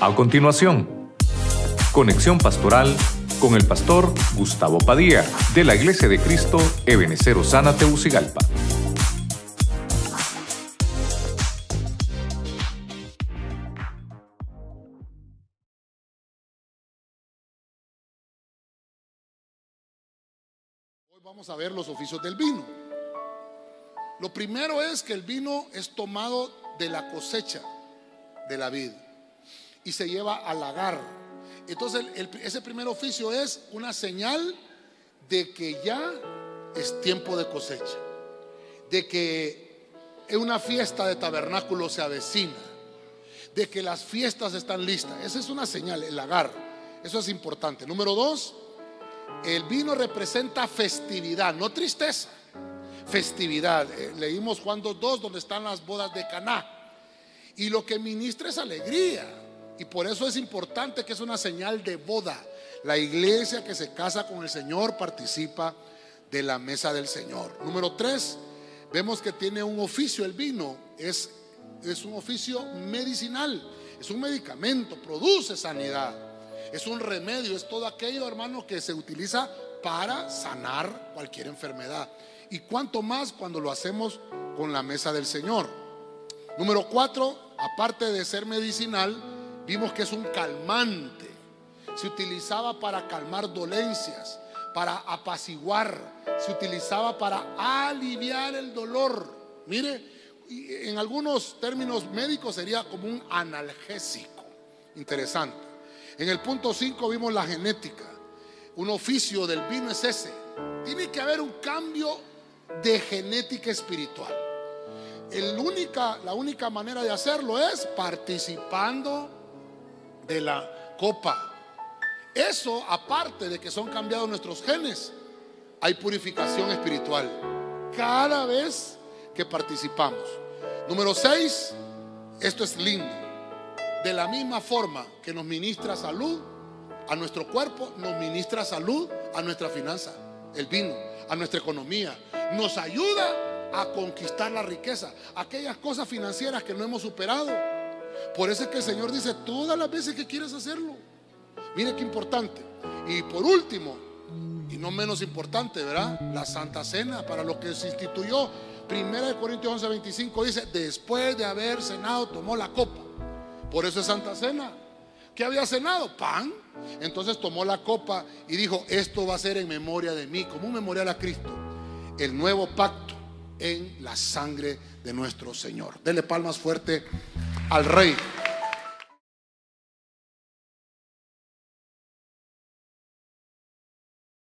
A continuación, conexión pastoral con el pastor Gustavo Padilla de la Iglesia de Cristo Ebenecer Osana Teucigalpa. Hoy vamos a ver los oficios del vino. Lo primero es que el vino es tomado de la cosecha de la vid y se lleva al lagar. Entonces ese primer oficio es una señal de que ya es tiempo de cosecha, de que una fiesta de tabernáculo se avecina, de que las fiestas están listas. Esa es una señal, el lagar. Eso es importante. Número dos, el vino representa festividad, no tristeza. Festividad. Eh, leímos Juan 2.2 donde están las bodas de Caná. Y lo que ministra es alegría. Y por eso es importante que es una señal de boda. La iglesia que se casa con el Señor participa de la mesa del Señor. Número tres, vemos que tiene un oficio el vino. Es, es un oficio medicinal. Es un medicamento, produce sanidad. Es un remedio, es todo aquello, hermano, que se utiliza para sanar cualquier enfermedad. Y cuanto más cuando lo hacemos con la mesa del Señor. Número cuatro, aparte de ser medicinal, vimos que es un calmante. Se utilizaba para calmar dolencias, para apaciguar, se utilizaba para aliviar el dolor. Mire, en algunos términos médicos sería como un analgésico. Interesante. En el punto 5 vimos la genética. Un oficio del vino es ese. Tiene que haber un cambio de genética espiritual. El única, la única manera de hacerlo es participando de la copa. Eso, aparte de que son cambiados nuestros genes, hay purificación espiritual cada vez que participamos. Número 6, esto es lindo. De la misma forma que nos ministra salud a nuestro cuerpo, nos ministra salud a nuestra finanza, el vino, a nuestra economía. Nos ayuda a conquistar la riqueza, aquellas cosas financieras que no hemos superado. Por eso es que el Señor dice todas las veces que quieres hacerlo. Mire qué importante. Y por último, y no menos importante, ¿verdad? La Santa Cena, para lo que se instituyó. Primera de Corintios 11, 25 dice, después de haber cenado, tomó la copa. Por eso es Santa Cena. ¿Qué había cenado? Pan. Entonces tomó la copa y dijo, esto va a ser en memoria de mí, como un memorial a Cristo. El nuevo pacto en la sangre de nuestro Señor. Dele palmas fuerte al Rey.